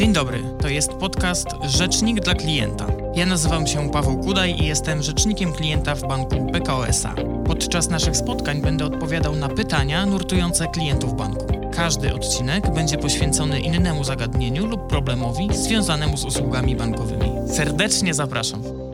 Dzień dobry, to jest podcast Rzecznik dla klienta. Ja nazywam się Paweł Kudaj i jestem rzecznikiem klienta w banku PKO SA. Podczas naszych spotkań będę odpowiadał na pytania nurtujące klientów banku. Każdy odcinek będzie poświęcony innemu zagadnieniu lub problemowi związanemu z usługami bankowymi. Serdecznie zapraszam.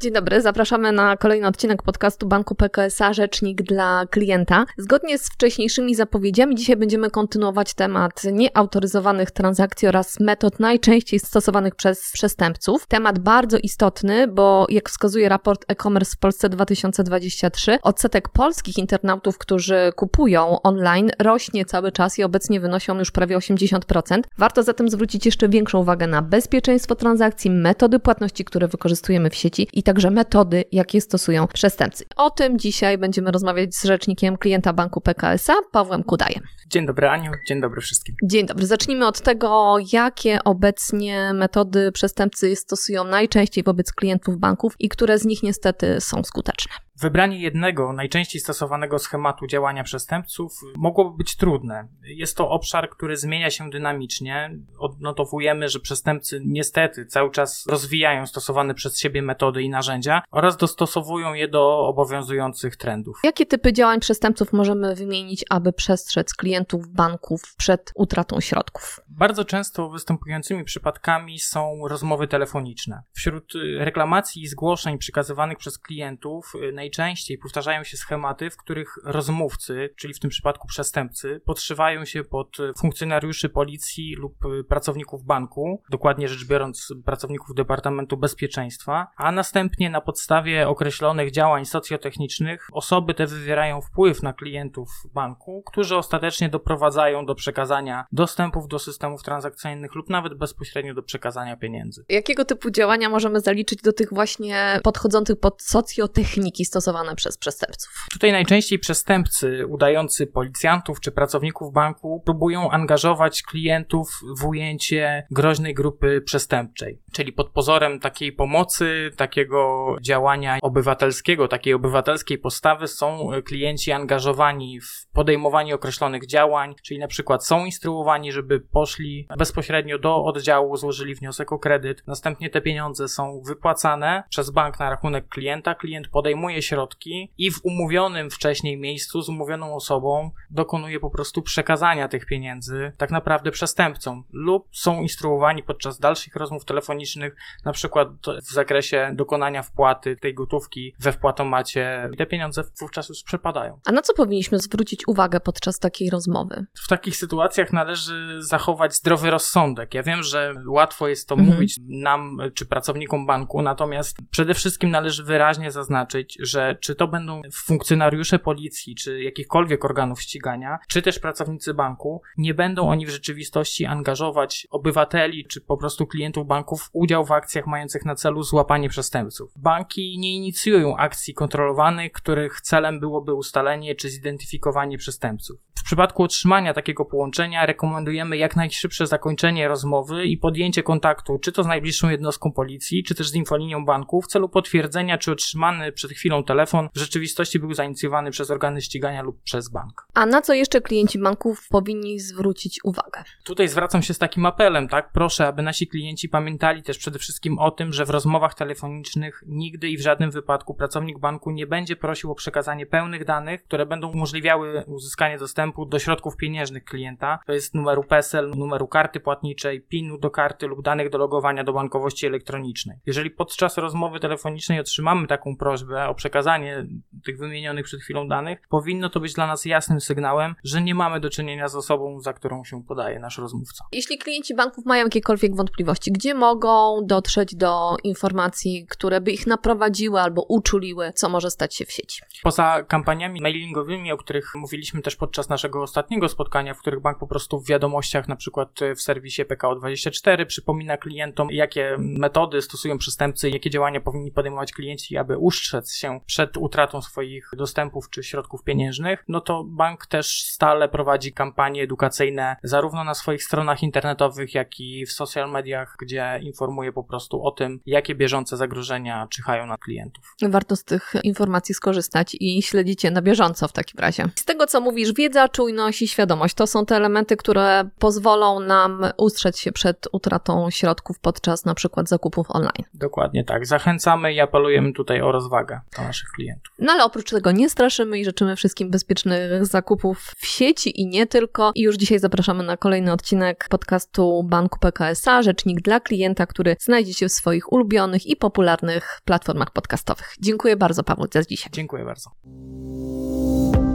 Dzień dobry, zapraszamy na kolejny odcinek podcastu Banku PKSA Rzecznik dla klienta. Zgodnie z wcześniejszymi zapowiedziami, dzisiaj będziemy kontynuować temat nieautoryzowanych transakcji oraz metod najczęściej stosowanych przez przestępców. Temat bardzo istotny, bo jak wskazuje raport e-commerce w Polsce 2023, odsetek polskich internautów, którzy kupują online, rośnie cały czas i obecnie wynoszą już prawie 80%. Warto zatem zwrócić jeszcze większą uwagę na bezpieczeństwo transakcji, metody płatności, które wykorzystujemy w sieci i także metody, jakie stosują przestępcy. O tym dzisiaj będziemy rozmawiać z rzecznikiem klienta banku PKSA, Pawłem Kudajem. Dzień dobry Aniu, dzień dobry wszystkim. Dzień dobry. Zacznijmy od tego, jakie obecnie metody przestępcy stosują najczęściej wobec klientów banków i które z nich niestety są skuteczne. Wybranie jednego najczęściej stosowanego schematu działania przestępców mogłoby być trudne. Jest to obszar, który zmienia się dynamicznie. Odnotowujemy, że przestępcy niestety cały czas rozwijają stosowane przez siebie metody i narzędzia oraz dostosowują je do obowiązujących trendów. Jakie typy działań przestępców możemy wymienić, aby przestrzec klientów banków przed utratą środków? Bardzo często występującymi przypadkami są rozmowy telefoniczne. Wśród reklamacji i zgłoszeń przekazywanych przez klientów najczęściej powtarzają się schematy, w których rozmówcy, czyli w tym przypadku przestępcy, podszywają się pod funkcjonariuszy policji lub pracowników banku, dokładnie rzecz biorąc pracowników Departamentu Bezpieczeństwa, a następnie na podstawie określonych działań socjotechnicznych osoby te wywierają wpływ na klientów banku, którzy ostatecznie doprowadzają do przekazania dostępów do systemów transakcyjnych lub nawet bezpośrednio do przekazania pieniędzy. Jakiego typu działania możemy zaliczyć do tych właśnie podchodzących pod socjotechniki stosowane przez przestępców? Tutaj najczęściej przestępcy udający policjantów czy pracowników banku próbują angażować klientów w ujęcie groźnej grupy przestępczej, czyli pod pozorem takiej pomocy, takiego działania obywatelskiego, takiej obywatelskiej postawy są klienci angażowani w podejmowanie określonych działań, czyli na przykład są instruowani, żeby poszli bezpośrednio do oddziału, złożyli wniosek o kredyt, następnie te pieniądze są wypłacane przez bank na rachunek klienta, klient podejmuje środki i w umówionym wcześniej miejscu z umówioną osobą dokonuje po prostu przekazania tych pieniędzy tak naprawdę przestępcom lub są instruowani podczas dalszych rozmów telefonicznych, na przykład w zakresie dokonania wpłaty tej gotówki we wpłatomacie. Te pieniądze wówczas już przepadają. A na co powinniśmy zwrócić uwagę podczas takiej rozmowy? W takich sytuacjach należy zachować zdrowy rozsądek. Ja wiem, że łatwo jest to mhm. mówić nam czy pracownikom banku, natomiast przede wszystkim należy wyraźnie zaznaczyć, że czy to będą funkcjonariusze policji, czy jakichkolwiek organów ścigania, czy też pracownicy banku, nie będą oni w rzeczywistości angażować obywateli, czy po prostu klientów banków w udział w akcjach mających na celu złapanie przestępców. Banki nie inicjują akcji kontrolowanych, których celem byłoby ustalenie czy zidentyfikowanie przestępców. W przypadku otrzymania takiego połączenia rekomendujemy jak najszybsze zakończenie rozmowy i podjęcie kontaktu, czy to z najbliższą jednostką policji, czy też z infolinią banku w celu potwierdzenia, czy otrzymany przed chwilą telefon w rzeczywistości był zainicjowany przez organy ścigania lub przez bank. A na co jeszcze klienci banków powinni zwrócić uwagę? Tutaj zwracam się z takim apelem, tak? Proszę, aby nasi klienci pamiętali też przede wszystkim o tym, że w rozmowach telefonicznych nigdy i w żadnym wypadku pracownik banku nie będzie prosił o przekazanie pełnych danych, które będą umożliwiały uzyskanie dostępu do środków pieniężnych klienta. To jest numeru PESEL, numeru karty płatniczej, PIN-u do karty lub danych do logowania do bankowości elektronicznej. Jeżeli podczas rozmowy telefonicznej otrzymamy taką prośbę o przekazanie tych wymienionych przed chwilą danych, powinno to być dla nas jasnym sygnałem, że nie mamy do czynienia z osobą, za którą się podaje nasz rozmówca. Jeśli klienci banków mają jakiekolwiek wątpliwości, gdzie mogą dotrzeć do informacji, które by ich naprowadziły albo uczuliły, co może stać się w sieci? Poza kampaniami mailingowymi, o których mówiliśmy też podczas naszego ostatniego spotkania, w których bank po prostu w wiadomościach, na przykład w serwisie PKO24 przypomina klientom, jakie metody stosują przestępcy, jakie działania powinni podejmować klienci, aby ustrzec się się przed utratą swoich dostępów czy środków pieniężnych, no to bank też stale prowadzi kampanie edukacyjne zarówno na swoich stronach internetowych, jak i w social mediach, gdzie informuje po prostu o tym, jakie bieżące zagrożenia czyhają na klientów. Warto z tych informacji skorzystać i śledzić je na bieżąco w takim razie. Z tego, co mówisz, wiedza, czujność i świadomość to są te elementy, które pozwolą nam ustrzec się przed utratą środków podczas na przykład zakupów online. Dokładnie tak. Zachęcamy i apelujemy tutaj o rozwagę do naszych klientów. No ale oprócz tego nie straszymy i życzymy wszystkim bezpiecznych zakupów w sieci i nie tylko. I już dzisiaj zapraszamy na kolejny odcinek podcastu Banku PKSA, rzecznik dla klienta, który znajdziecie w swoich ulubionych i popularnych platformach podcastowych. Dziękuję bardzo Paweł za dzisiaj. Dziękuję bardzo.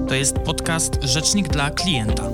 To jest podcast Rzecznik dla klienta.